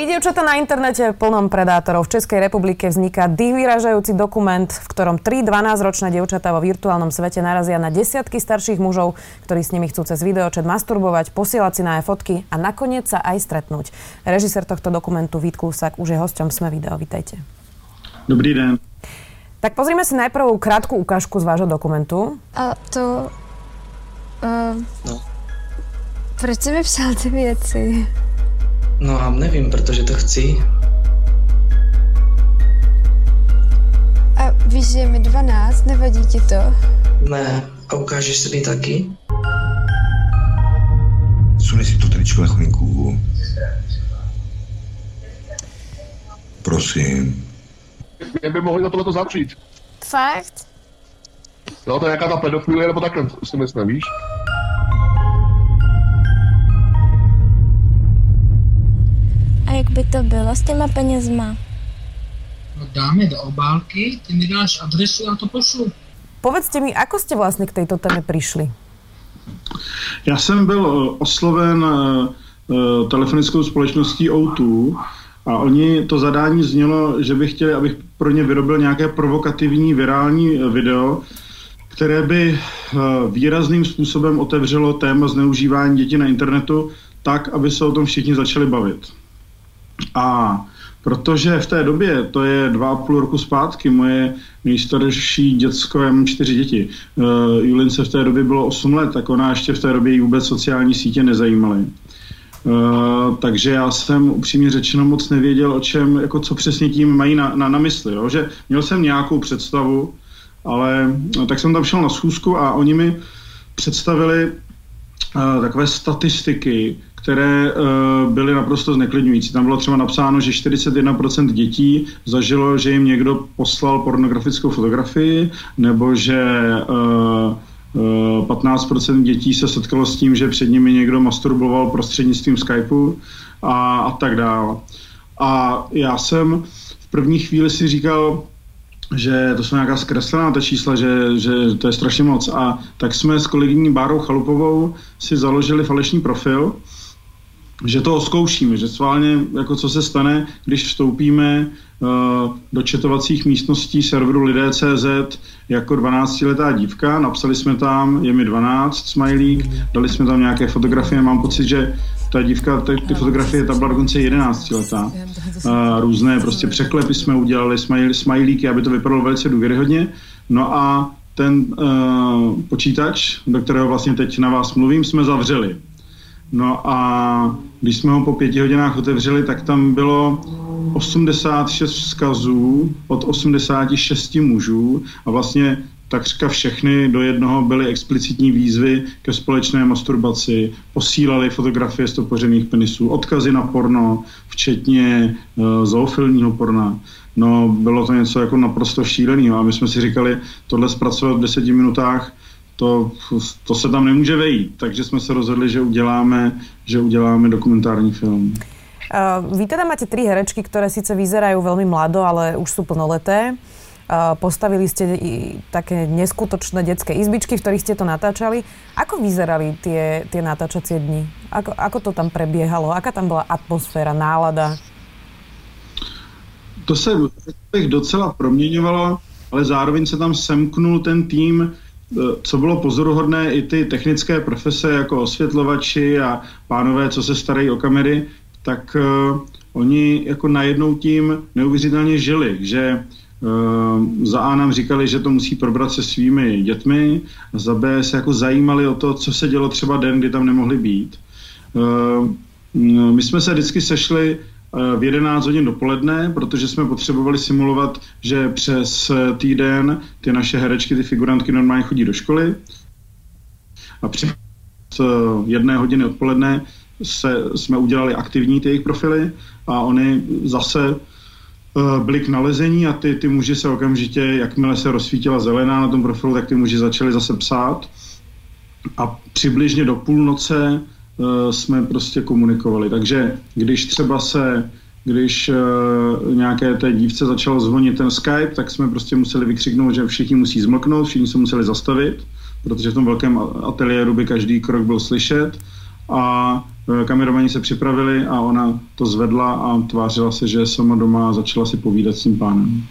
Tri dievčata na internete plnom predátorov. V Českej republike vzniká vyražajúci dokument, v ktorom tri 12-ročné dievčatá vo virtuálnom svete narazia na desiatky starších mužov, ktorí s nimi chcú cez videočet masturbovať, posielať si na aj fotky a nakoniec sa aj stretnúť. Režisér tohto dokumentu Vít Klusak už je hosťom Sme video. Vítajte. Dobrý den. Tak pozrime si najprv krátku ukážku z vášho dokumentu. A to... Uh, no. Proč jsi mi psal ty věci? No a nevím, protože to chci. A víš, že je mi 12, nevadí ti to? Ne, a ukážeš se mi taky? Sunej si to tričko na chvilinku. Prosím. Jak by mohli za tohleto zavřít? Fakt? No to je jaká ta pedofilie, nebo takhle si myslím, víš? A jak by to bylo s těma penězma? No dáme do obálky, ty mi dáš adresu a to pošlu. Povedzte mi, ako ste vlastne k tejto téme prišli? Já jsem byl eh, osloven eh, eh, telefonickou společností O2 a oni to zadání znělo, že by chtěli, abych pro ně vyrobil nějaké provokativní virální video, které by výrazným způsobem otevřelo téma zneužívání dětí na internetu tak, aby se o tom všichni začali bavit. A protože v té době, to je dva a půl roku zpátky, moje nejstarší děcko, já mám čtyři děti, uh, Julince v té době bylo 8 let, tak ona ještě v té době vůbec sociální sítě nezajímaly. Uh, takže já jsem upřímně řečeno moc nevěděl, o čem, jako co přesně tím mají na, na, na mysli. Jo? Že měl jsem nějakou představu, ale no, tak jsem tam šel na schůzku a oni mi představili uh, takové statistiky, které uh, byly naprosto zneklidňující. Tam bylo třeba napsáno, že 41% dětí zažilo, že jim někdo poslal pornografickou fotografii, nebo že uh, uh, 15% dětí se setkalo s tím, že před nimi někdo masturboval prostřednictvím Skypeu a, a tak dále. A já jsem v první chvíli si říkal, že to jsou nějaká zkreslená ta čísla, že, že to je strašně moc. A tak jsme s kolegyní Bárou Chalupovou si založili falešný profil, že to zkoušíme, že sválně, jako co se stane, když vstoupíme uh, do četovacích místností serveru lidé.cz jako 12-letá dívka, napsali jsme tam, je mi 12, smajlík, dali jsme tam nějaké fotografie, mám pocit, že ta dívka, ty, ty fotografie, ta byla dokonce 11 letá. Uh, různé prostě překlepy jsme udělali, smajlí, smajlíky, aby to vypadalo velice důvěryhodně. No a ten uh, počítač, do kterého vlastně teď na vás mluvím, jsme zavřeli. No a když jsme ho po pěti hodinách otevřeli, tak tam bylo 86 vzkazů od 86 mužů a vlastně takřka všechny do jednoho byly explicitní výzvy ke společné masturbaci, posílali fotografie stopořených penisů, odkazy na porno, včetně uh, zoofilního porna. No, bylo to něco jako naprosto šíleného a my jsme si říkali, tohle zpracovat v deseti minutách to, to se tam nemůže vejít. Takže jsme se rozhodli, že uděláme, že uděláme dokumentární film. Uh, vy teda máte tri herečky, ktoré síce vyzerajú veľmi mlado, ale už sú plnoleté. Uh, postavili ste i také neskutočné detské izbičky, v ktorých ste to natáčali. Ako vyzerali tie, tie natáčacie dni? Ako, ako to tam prebiehalo? Aká tam bola atmosféra, nálada? To se docela proměňovalo, ale zároveň se tam semknul ten tým co bylo pozoruhodné, i ty technické profese jako osvětlovači a pánové, co se starají o kamery, tak uh, oni jako najednou tím neuvěřitelně žili, že uh, za A nám říkali, že to musí probrat se svými dětmi, za B se jako zajímali o to, co se dělo třeba den, kdy tam nemohli být. Uh, my jsme se vždycky sešli v 11 hodin dopoledne, protože jsme potřebovali simulovat, že přes eh, týden ty naše herečky, ty figurantky normálně chodí do školy. A přes eh, jedné hodiny odpoledne se, jsme udělali aktivní ty jejich profily a oni zase byli k nalezení a ty, ty muži se okamžitě, jakmile se rozsvítila zelená na tom profilu, tak ty muži začali zase psát. A přibližně do půlnoce Eh, jsme prostě komunikovali. Takže když třeba se když uh, nějaké té dívce začalo zvonit ten Skype, tak jsme prostě museli vykřiknout, že všichni musí zmlknout, všichni se museli zastavit, protože v tom velkém ateliéru by každý krok byl slyšet a uh, kameramani se připravili a ona to zvedla a tvářila se, že je sama doma a začala si povídat s tím pánem.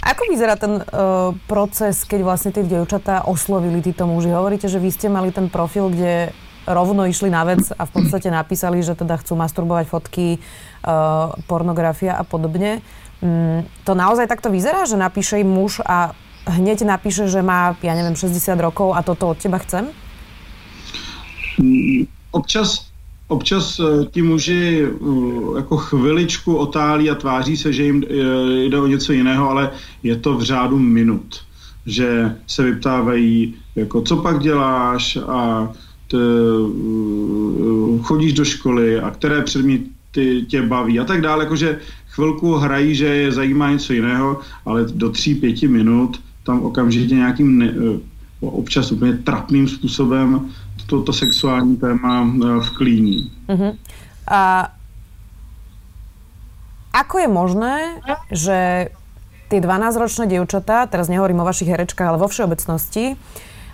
Ako vyzerá ten uh, proces, keď vlastne tie dievčatá oslovili títo muži? Hovoríte, že vy ste mali ten profil, kde rovno išli na vec a v podstate napísali, že teda chcú masturbovať fotky, uh, pornografia a podobne. Um, to naozaj takto vyzerá, že napíše im muž a hneď napíše, že má, ja neviem, 60 rokov a toto od teba chcem? Občas občas eh, ti muži eh, jako chviličku otálí a tváří se, že jim jde o něco jiného, ale je to v řádu minut. Že se vyptávají, jako co pak děláš a chodíš do školy a které předměty tě baví a tak dále. Jakože chvilku hrají, že je zajímá něco jiného, ale do tří, pěti minut tam okamžitě nějakým ne, občas úplně trapným způsobem toto sexuální téma e, vklíní. Uh-huh. A ako je možné, že tie 12-ročné dievčatá, teraz nehovorím o vašich herečkách, ale vo všeobecnosti,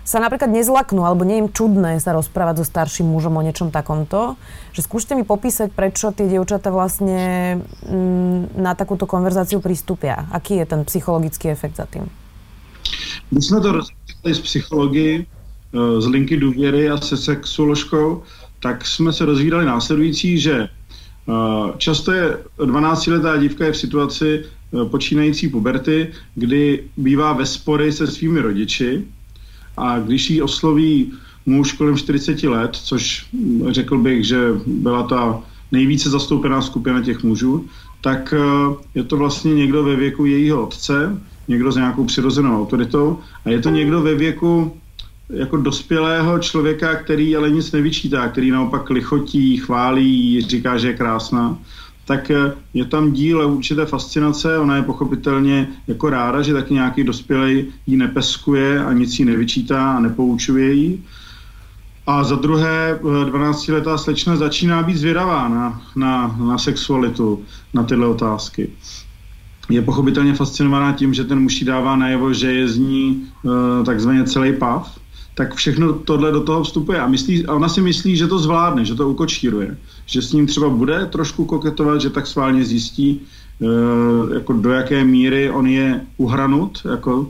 sa napríklad nezlaknú, alebo nie im čudné sa rozprávať so starším mužom o niečom takomto. Že skúste mi popísať, prečo tie dievčatá vlastne mm, na takúto konverzáciu pristúpia. Aký je ten psychologický efekt za tým? My jsme to rozprávali z psychologii, Eh, z linky důvěry a se sexuoložkou, tak jsme se rozvídali následující, že eh, často je 12-letá dívka je v situaci eh, počínající puberty, kdy bývá ve spory se svými rodiči a když jí osloví muž kolem 40 let, což hm, řekl bych, že byla ta nejvíce zastoupená skupina těch mužů, tak je to vlastně někdo ve věku jejího otce, někdo s nějakou přirozenou autoritou a je to někdo ve věku jako dospělého člověka, který ale nic nevyčítá, který naopak lichotí, chválí, říká, že je krásná, tak eh, je tam díl určité fascinace, ona je pochopitelně jako ráda, že taky nějaký dospělej ji nepeskuje a nic jí nevyčítá a nepoučuje jí. A za druhé, 12-letá eh, slečna začíná být zvědavá na, na, na sexualitu, na tyhle otázky. Je pochopitelně fascinovaná tím, že ten muž dává najevo, že je z ní uh, takzvaně celý pav, tak všechno tohle do toho vstupuje. A, myslí, a ona si myslí, že to zvládne, že to ukočíruje, že s ním třeba bude trošku koketovat, že tak sválně zjistí, e, jako do jaké míry on je uhranut, jako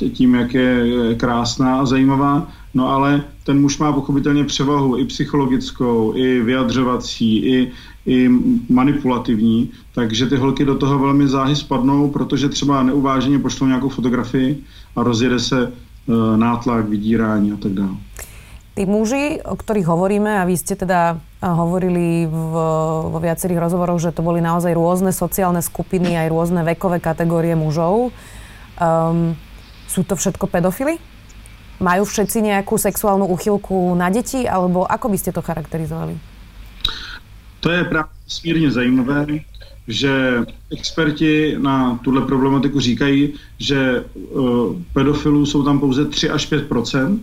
e, tím, jak je krásná a zajímavá, no ale ten muž má pochopitelně převahu i psychologickou, i vyjadřovací, i, i manipulativní, takže ty holky do toho velmi záhy spadnou, protože třeba neuváženě pošlou nějakou fotografii a rozjede se nátlak, vydírání a tak dále. Tí muži, o ktorých hovoríme, a vy ste teda e, hovorili v, vo viacerých rozhovoroch, že to boli naozaj rôzne sociálne skupiny, aj rôzne vekové kategórie mužov. Um, sú to všetko pedofily? Majú všetci nejakú sexuálnu uchylku na deti, alebo ako by ste to charakterizovali? To je právě smírně zajímavé že experti na tuhle problematiku říkají, že uh, pedofilů jsou tam pouze 3 až 5%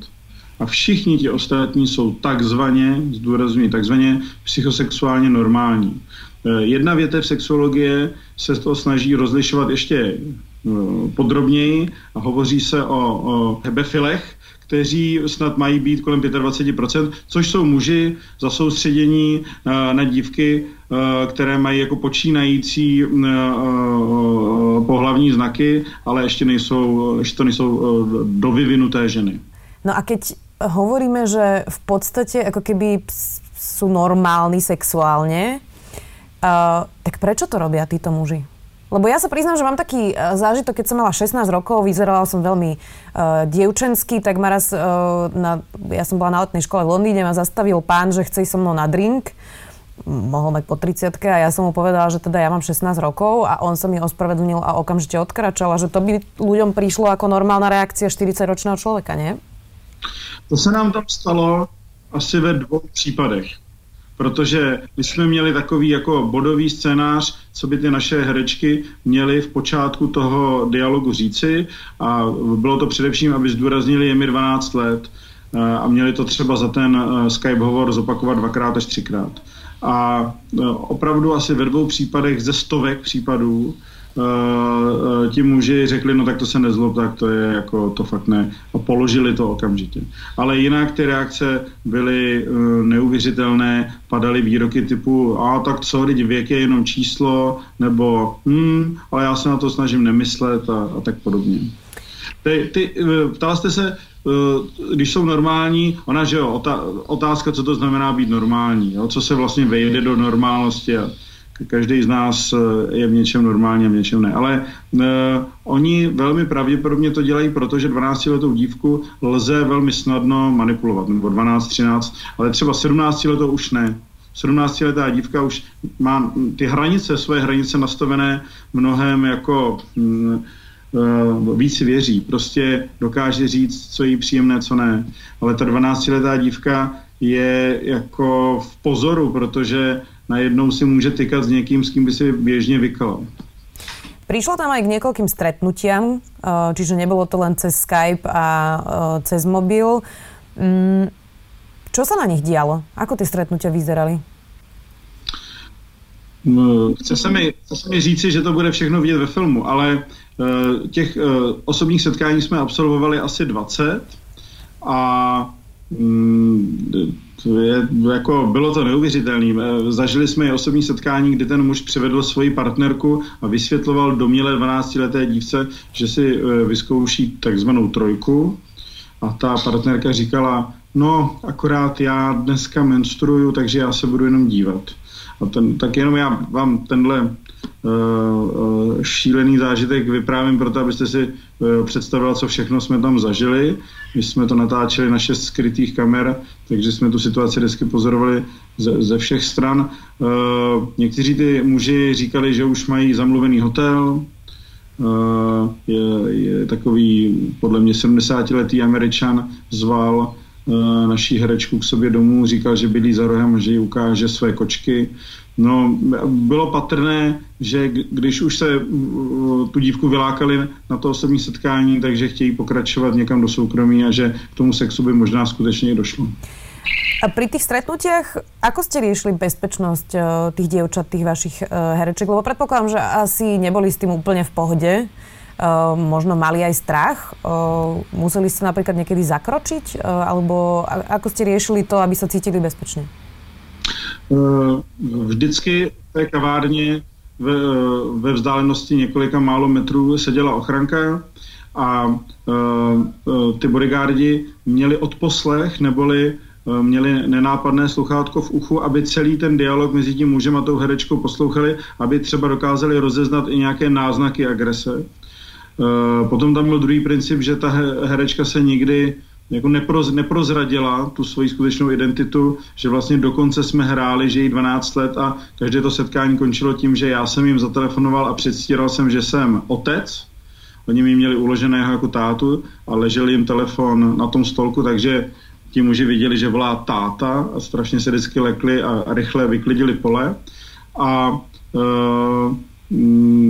a všichni ti ostatní jsou takzvaně, zdůrazňuji, takzvaně psychosexuálně normální. Uh, jedna větev sexuologie se to snaží rozlišovat ještě uh, podrobněji a hovoří se o, o hebefilech, kteří snad mají být kolem 25%, což jsou muži za soustředění eh, na dívky, eh, které mají jako počínající eh, pohlavní znaky, ale ještě, nejsou, ještě to nejsou dovyvinuté ženy. No a keď hovoríme, že v podstate ako keby sú normálni sexuálne, uh, tak prečo to robia títo muži? Lebo ja sa priznám, že mám taký uh, zážitok, keď som mala 16 rokov, vyzerala som veľmi uh, dievčenský, tak ma raz, uh, na, ja som bola na letnej škole v Londýne, ma zastavil pán, že chce so mnou na drink mohol mať po 30 a ja som mu povedala, že teda ja mám 16 rokov a on sa mi ospravedlnil a okamžite odkračal a že to by ľuďom prišlo ako normálna reakcia 40-ročného človeka, nie? To se nám tam stalo asi ve dvou případech protože my jsme měli takový jako bodový scénář, co by ty naše herečky měly v počátku toho dialogu říci a bylo to především, aby zdůraznili, je mi 12 let a měli to třeba za ten Skype hovor zopakovat dvakrát až třikrát. A opravdu asi ve dvou případech ze stovek případů uh, ti muži řekli, no tak to se nezlob, tak to je jako, to fakt ne. A položili to okamžitě. Ale jinak ty reakce byly uh, neuvěřitelné, padaly výroky typu, a tak co, teď věk je jenom číslo, nebo hm, ale já se na to snažím nemyslet a, a tak podobně. Ty, ty, ptal jste se, když jsou normální, ona, že jo, otázka, co to znamená být normální, jo, co se vlastně vejde do normálnosti každý z nás eh, je v něčem normální a v něčem ne. Ale uh, oni velmi pravděpodobně to dělají, protože 12-letou dívku lze velmi snadno manipulovat, nebo 12, 13, ale třeba 17-letou už ne. 17-letá dívka už má ty hranice, své hranice nastavené mnohem jako uh, víc věří. Prostě dokáže říct, co jí příjemné, co ne. Ale ta 12-letá dívka je jako v pozoru, protože najednou si může tykat s někým, s kým by si běžně vykal. Prišlo tam aj k niekoľkým stretnutiam, eh, čiže nebolo to len cez Skype a eh, cez mobil. Mm, čo sa na nich dialo? Ako ty stretnutia vyzerali? Chce se, mi, chce se mi říci, že to bude všechno vidět ve filmu, ale uh, těch osobních setkání jsme absolvovali asi 20 a um, je, jako bylo to neuvěřitelné. Eh, zažili jsme i osobní setkání, kdy ten muž přivedl svoji partnerku a vysvětloval domělé 12-leté dívce, že si eh, vyzkouší takzvanou trojku. A ta partnerka říkala, no akorát já dneska menstruuju, takže já se budu jenom dívat. A ten, tak jenom já vám tenhle uh, šílený zážitek vyprávím proto, abyste si představila, co všechno jsme tam zažili. My jsme to natáčeli na šest skrytých kamer, takže jsme tu situaci vždycky pozorovali ze, ze všech stran. Uh, někteří ty muži říkali, že už mají zamluvený hotel, uh, je, je takový podle mě 70-letý američan zval naší herečku k sobě domů, říkal, že bydlí za rohem, že jí ukáže své kočky. No, bylo patrné, že když už se tu dívku vylákali na to osobní setkání, takže chtějí pokračovat někam do soukromí a že k tomu sexu by možná skutečně i došlo. A pri tých stretnutiach, ako ste riešili bezpečnosť uh, tých dievčat, tých vašich uh, hereček? Lebo predpokladám, že asi neboli s tým úplne v pohode. Uh, možno mali aj strach. Museli ste napríklad niekedy zakročiť? Alebo ako ste riešili to, aby sa cítili bezpečne? Eh, vždycky v té kavárně ve, ve vzdálenosti několika málo metrů seděla ochranka a uh, ty bodyguardi měli odposlech neboli měli nenápadné sluchátko v uchu, aby celý ten dialog mezi tím mužem a tou herečkou poslouchali, aby třeba dokázali rozeznat i nějaké náznaky agrese. Potom tam byl druhý princip, že ta herečka se nikdy jako neproz, neprozradila tu svoji skutečnou identitu, že vlastně dokonce jsme hráli, že jí 12 let a každé to setkání končilo tím, že já jsem jim zatelefonoval a předstíral jsem, že jsem otec. Oni mi měli uloženého jako tátu a ležel jim telefon na tom stolku, takže ti muži viděli, že volá táta a strašně se vždycky lekli a, rychle vyklidili pole. A uh, Mm,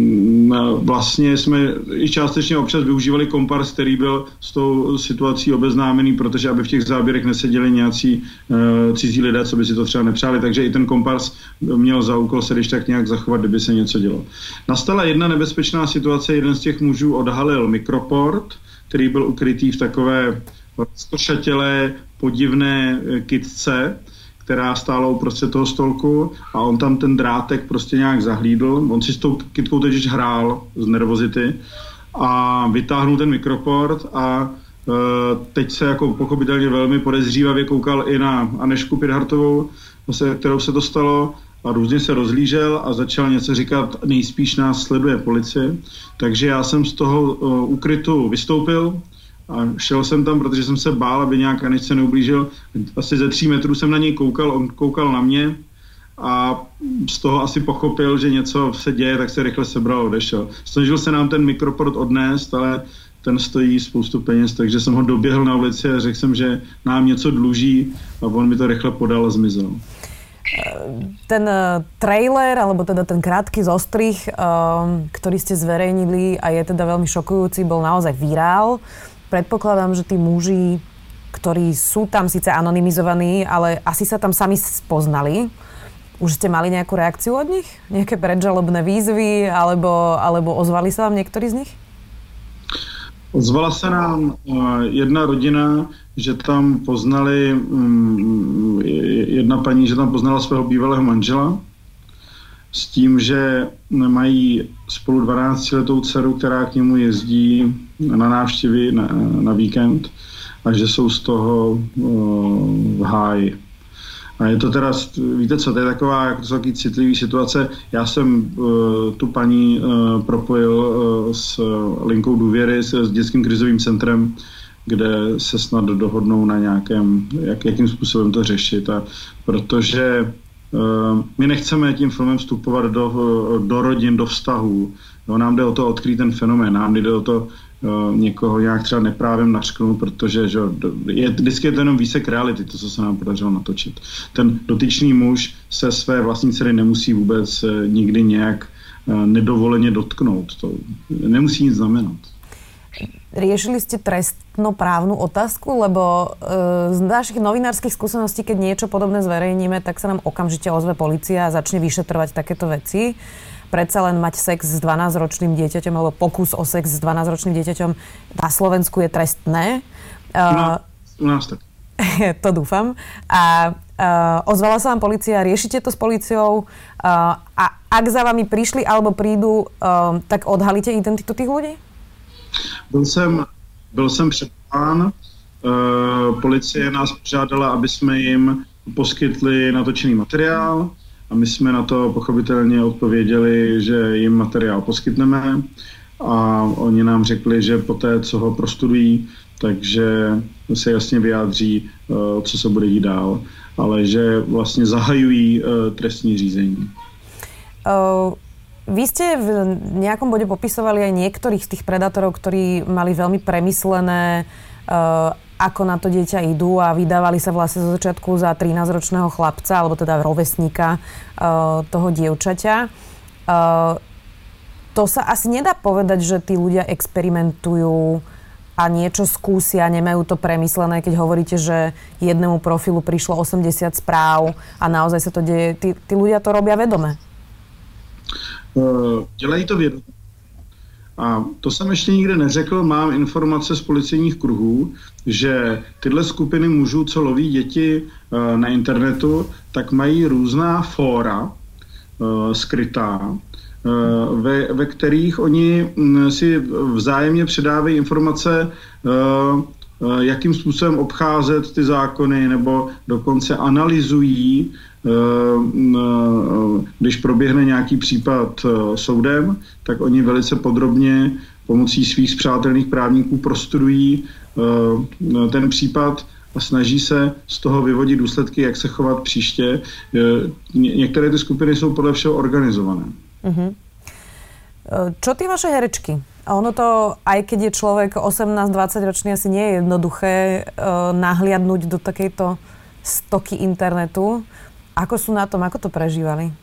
vlastně jsme i částečně občas využívali kompars, který byl s tou situací obeznámený, protože aby v těch záběrech neseděli nějací uh, cizí lidé, co by si to třeba nepřáli, takže i ten kompars měl za úkol se když tak nějak zachovat, kdyby se něco dělo. Nastala jedna nebezpečná situace, jeden z těch mužů odhalil mikroport, který byl ukrytý v takové rozkošatělé podivné eh, kitce, která stála uprostřed toho stolku a on tam ten drátek prostě nějak zahlídl. On si s tou kytkou teď hrál z nervozity a vytáhnul ten mikroport a e, teď se jako pochopitelně velmi podezřívavě koukal i na Anešku Pirhartovou, se, kterou se to stalo a různě se rozlížel a začal něco říkat, nejspíš nás sleduje policie. Takže já jsem z toho uh, ukrytu vystoupil, a šel jsem tam, protože jsem se bál, aby nějak se neublížil. Asi ze tří metrů jsem na něj koukal, on koukal na mě a z toho asi pochopil, že něco se děje, tak se rychle sebral a odešel. Snažil se nám ten mikroport odnést, ale ten stojí spoustu peněz, takže jsem ho doběhl na ulici a řekl jsem, že nám něco dluží a on mi to rychle podal a zmizel. Ten eh, trailer, alebo teda ten krátky zostrih, um, ktorý ste zverejnili a je teda veľmi šokujúci, bol naozaj virál predpokladám, že tí muži, ktorí sú tam síce anonymizovaní, ale asi sa tam sami spoznali. Už ste mali nejakú reakciu od nich? Nejaké predžalobné výzvy, alebo, alebo ozvali sa vám niektorí z nich? Ozvala se nám jedna rodina, že tam poznali, mm, jedna paní, že tam poznala svého bývalého manžela, s tím, že mají spolu 12-letou dceru, která k němu jezdí na návštěvy na, na víkend a že jsou z toho v háji. A je to teda, víte co, to je taková jako takový citlivý situace. Já jsem uh, tu paní uh, propojil uh, s linkou důvěry, s, s dětským krizovým centrem, kde se snad dohodnou na nějakém, jak, jakým způsobem to řešit. A protože uh, my nechceme tím filmem vstupovat do, do rodin, do vztahů. No, nám jde o to odkrýt ten fenomén, nám jde o to uh, někoho nějak třeba neprávem nařknout, protože že, je, vždycky je to jenom výsek reality, to, co se nám podařilo natočit. Ten dotyčný muž se své vlastní dcery nemusí vůbec nikdy nějak nedovoleně dotknout. To nemusí nic znamenat. Riešili ste trestnoprávnu otázku, lebo e, z našich novinárskych skúseností, keď niečo podobné zverejníme, tak sa nám okamžite ozve policia a začne vyšetrovať takéto veci predsa len mať sex s 12-ročným dieťaťom alebo pokus o sex s 12-ročným dieťaťom na Slovensku je trestné. No, u nás tak. to dúfam. A uh, ozvala sa vám policia, riešite to s policiou uh, a ak za vami prišli alebo prídu, uh, tak odhalíte identitu tých ľudí? Byl jsem, byl jsem předpán, uh, policie nás požádala, aby jsme jim poskytli natočený materiál, a my jsme na to pochopitelně odpověděli, že jim materiál poskytneme a oni nám řekli, že po té, co ho prostudují, takže se jasně vyjádří, eh, co se bude dít dál, ale že vlastně zahajují eh, trestní řízení. Vy ste v nejakom bode popisovali aj niektorých z tých predátorov, ktorí mali veľmi premyslené uh, ako na to dieťa idú a vydávali sa vlastne zo začiatku za 13-ročného chlapca, alebo teda rovesníka uh, toho dievčaťa. Uh, to sa asi nedá povedať, že tí ľudia experimentujú a niečo skúsia, nemajú to premyslené, keď hovoríte, že jednému profilu prišlo 80 správ a naozaj sa to deje. Tí, tí ľudia to robia vedome. Uh, dělají to vědomě a to jsem ještě nikdy neřekl, mám informace z policejních kruhů, že tyhle skupiny mužů, co loví děti uh, na internetu, tak mají různá fóra uh, skrytá, ve, ve kterých oni um, si vzájemně předávají informace, jakým způsobem obcházet ty zákony, nebo dokonce analyzují Eh, eh, když proběhne nějaký případ eh, soudem, tak oni velice podrobně pomocí svých zpřátelných právníků prostudují ten případ a snaží se z toho vyvodit důsledky, jak se chovat příště. Některé ty skupiny jsou podle všeho organizované. Uh-huh. Čo ty vaše herečky? A ono to, aj keď je človek 18-20 ročný, asi nie je jednoduché uh, nahliadnúť do takejto stoky internetu. Ako sú na tom, ako to prežívali?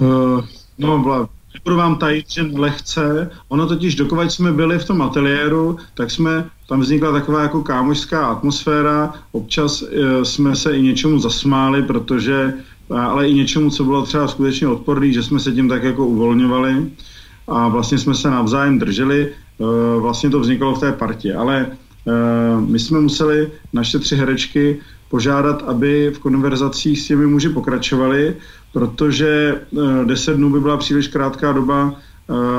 Uh, no, byla, nebudu vám tajit, že lehce. Ono totiž, dokud jsme byli v tom ateliéru, tak jsme, tam vznikla taková jako kámošská atmosféra. Občas uh, jsme se i něčemu zasmáli, protože, ale i něčemu, co bylo třeba skutečně odporný, že jsme se tím tak jako uvolňovali a vlastně jsme se navzájem drželi. Uh, vlastně to vzniklo v té partě, ale uh, my jsme museli, naše tři herečky, požádat, aby v konverzacích s těmi muži pokračovali, protože uh, deset dnů by byla příliš krátká doba,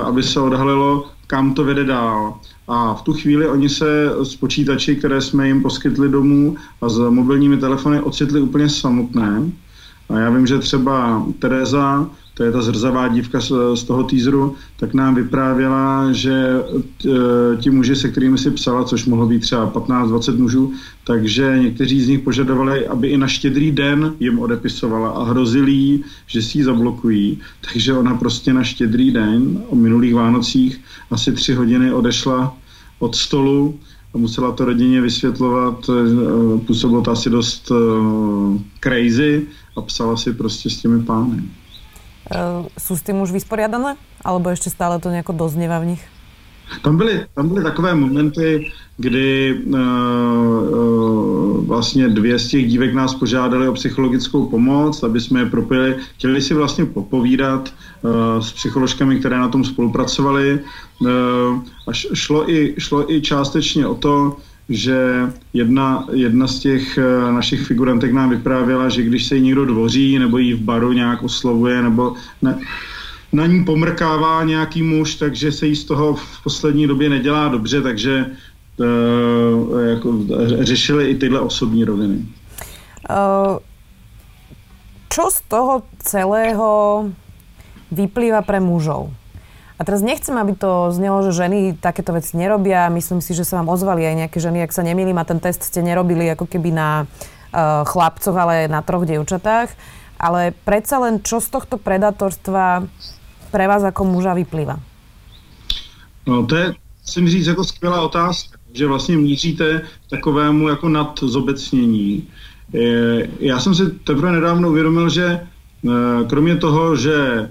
aby se odhalilo, kam to vede dál. A v tu chvíli oni se z počítači, které jsme jim poskytli domů a s mobilními telefony ocitli úplně samotné. A já vím, že třeba Tereza to je ta zrzavá dívka z, z toho týzru, tak nám vyprávěla, že e, ti muži, se kterými si psala, což mohlo být třeba 15-20 mužů, takže někteří z nich požadovali, aby i na štědrý den jim odepisovala a hrozili jí, že si ji zablokují. Takže ona prostě na štědrý den o minulých Vánocích asi tři hodiny odešla od stolu a musela to rodině vysvětlovat. E, působilo to asi dost e, crazy a psala si prostě s těmi pány. Uh, sú s tým už vysporiadané? Alebo ešte stále to nejako doznieva v nich? Tam byly, tam byly takové momenty, kdy uh, uh, vlastně dvě z těch dívek nás požádali o psychologickou pomoc, aby jsme je propili. Chtěli si vlastně popovídat uh, s psycholožkami, které na tom spolupracovali. Uh, a šlo i, šlo i částečně o to, že jedna, jedna z těch uh, našich figurantek nám vyprávěla, že když se jí někdo dvoří nebo jí v baru nějak oslovuje nebo ne, na ní pomrkává nějaký muž, takže se jí z toho v poslední době nedělá dobře, takže uh, jako, řešili i tyhle osobní roviny. Uh, z toho celého vyplýva pre mužov? A teraz nechcem, aby to znelo, že ženy takéto veci nerobia. Myslím si, že sa vám ozvali aj nejaké ženy, ak sa nemýlim, a ten test ste nerobili ako keby na uh, chlapcoch, ale na troch dievčatách. Ale predsa len, čo z tohto predatorstva pre vás ako muža vyplýva? No, to je, musím říct, jako skvělá otázka, že vlastně míříte takovému jako nadzobecnění. Já jsem si teprve nedávno uvědomil, že eh, kromě toho, že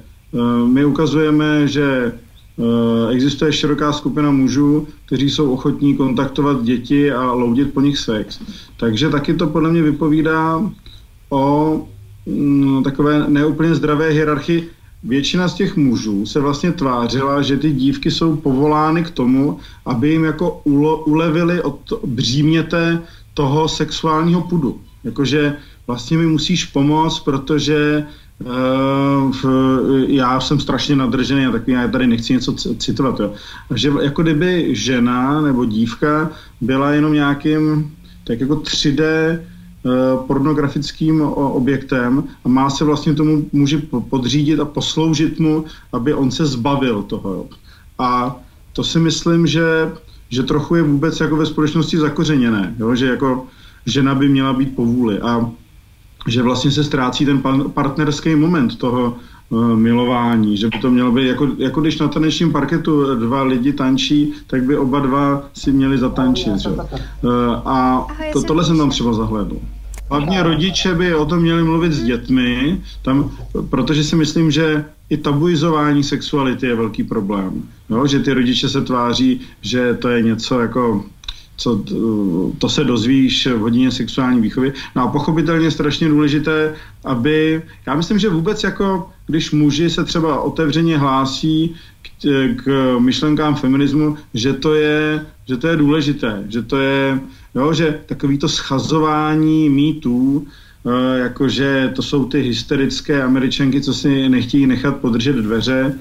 my ukazujeme, že eh, existuje široká skupina mužů, kteří jsou ochotní kontaktovat děti a loudit po nich sex. Takže taky to podle mě vypovídá o mm, takové neúplně zdravé hierarchii většina z těch mužů se vlastně tvářila, že ty dívky jsou povolány k tomu, aby jim jako ulo, ulevili od bříměte toho sexuálního pudu. Jakože vlastně mi musíš pomoct, protože uh, já jsem strašně nadržený a tak já tady nechci něco citovat. Jo. Že jako kdyby žena nebo dívka byla jenom nějakým tak jako 3D Eh, pornografickým objektem a má se vlastně tomu může podřídit a posloužit mu, aby on se zbavil toho. A to si myslím, že, že trochu je vůbec jako ve společnosti zakořeněné, jo? že jako žena by měla být povůli a že vlastně se ztrácí ten partnerský moment toho uh, milování, že by to mělo být, jako, jako když na tanečním parketu dva lidi tančí, tak by oba dva si měli zatančit. Že? Uh, a to, tohle jsem tam třeba zahlédl. Hlavně rodiče by o tom měli mluvit s dětmi, tam, protože si myslím, že i tabuizování sexuality je velký problém. Jo? Že ty rodiče se tváří, že to je něco jako co, to se dozvíš v hodině sexuální výchovy. No a pochopitelně strašně důležité, aby, já myslím, že vůbec jako, když muži se třeba otevřeně hlásí k, k myšlenkám feminismu, že to je, že to je důležité, že to je, Jo, že takový to schazování mýtů, e, jakože to jsou ty hysterické američanky, co si nechtějí nechat podržet dveře.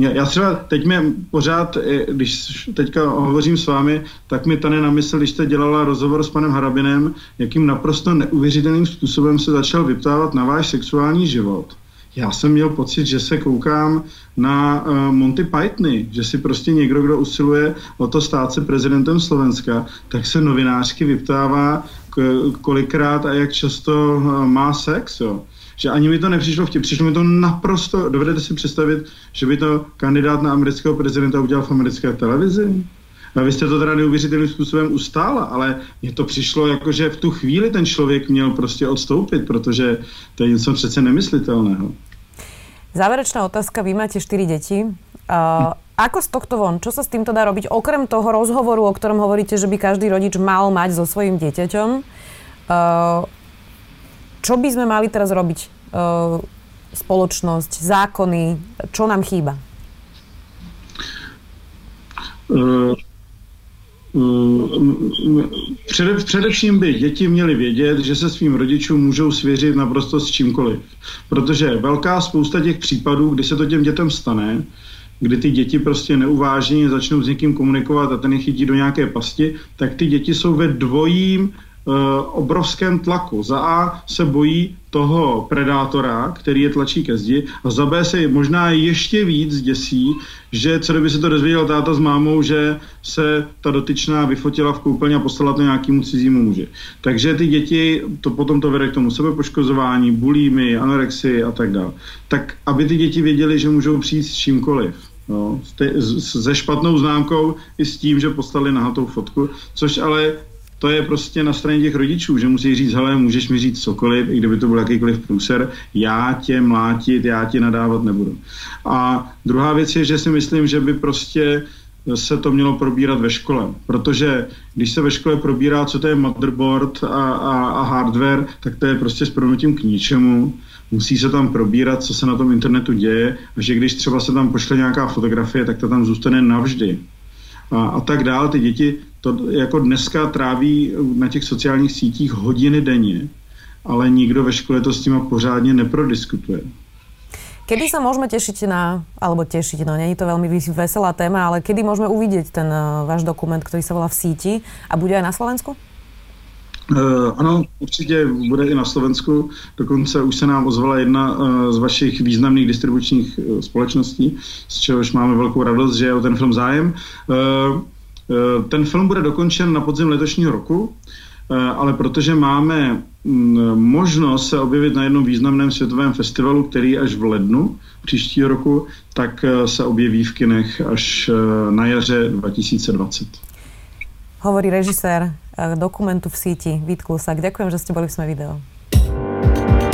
E, já třeba teď mě pořád, když teďka hovořím s vámi, tak mi Tane na mysl, když jste dělala rozhovor s panem Harabinem, jakým naprosto neuvěřitelným způsobem se začal vyptávat na váš sexuální život já jsem měl pocit, že se koukám na uh, Monty Pythony, že si prostě někdo, kdo usiluje o to stát se prezidentem Slovenska, tak se novinářky vyptává, k- kolikrát a jak často uh, má sex, jo. Že ani mi to nepřišlo vtip, přišlo mi to naprosto, dovedete si představit, že by to kandidát na amerického prezidenta udělal v americké televizi? A vy jste to teda neuvěřitelným způsobem ustála, ale mně to přišlo jako, že v tu chvíli ten člověk měl prostě odstoupit, protože to je něco přece nemyslitelného. Záverečná otázka, vy máte 4 deti. Uh, ako z tohto von? Čo sa s týmto dá robiť? Okrem toho rozhovoru, o ktorom hovoríte, že by každý rodič mal mať so svojím dieťaťom, uh, čo by sme mali teraz robiť? Uh, spoločnosť, zákony, čo nám chýba? Uh, Přede, především by děti měly vědět, že se svým rodičům můžou svěřit naprosto s čímkoliv. Protože velká spousta těch případů, kdy se to těm dětem stane, kdy ty děti prostě neuváženě začnou s někým komunikovat a ten je chytí do nějaké pasti, tak ty děti jsou ve dvojím obrovském tlaku. Za A se bojí toho predátora, který je tlačí ke zdi, a za B se možná ještě víc děsí, že co kdyby se to dozvěděl táta s mámou, že se ta dotyčná vyfotila v koupelně a poslala to nějakému cizímu muži. Takže ty děti, to potom to vede k tomu sebepoškozování, bulími, anorexii a tak dále. Tak aby ty děti věděli, že můžou přijít s čímkoliv. No, se špatnou známkou i s tím, že poslali nahatou fotku, což ale to je prostě na straně těch rodičů, že musí říct, hele, můžeš mi říct cokoliv, i kdyby to byl jakýkoliv průser, já tě mlátit, já tě nadávat nebudu. A druhá věc je, že si myslím, že by prostě se to mělo probírat ve škole. Protože když se ve škole probírá, co to je motherboard a, a, a hardware, tak to je prostě s proměnutím k ničemu. Musí se tam probírat, co se na tom internetu děje a že když třeba se tam pošle nějaká fotografie, tak to tam zůstane navždy. A, a tak dál. Ty děti to jako dneska tráví na těch sociálních sítích hodiny denně, ale nikdo ve škole to s tím pořádně neprodiskutuje. Kedy sa môžeme tešiť na, alebo tešiť, no nie je to veľmi veselá téma, ale kedy môžeme uvidieť ten uh, váš dokument, ktorý sa volá v síti a bude aj na Slovensku? Uh, ano, určitě bude i na Slovensku. Dokonce už se nám ozvala jedna uh, z vašich významných distribučních uh, společností, z čehož máme velkou radost, že je o ten film zájem. Uh, ten film bude dokončen na podzim letošního roku. Eh, ale protože máme mm, možnost se objevit na jednom významném světovém festivalu, který až v lednu příštího roku, tak eh, se objeví v kinech až eh, na jaře 2020. Hovorí režisér dokumentu v síti Vít Klusak. Ďakujem, že ste boli v Sme video.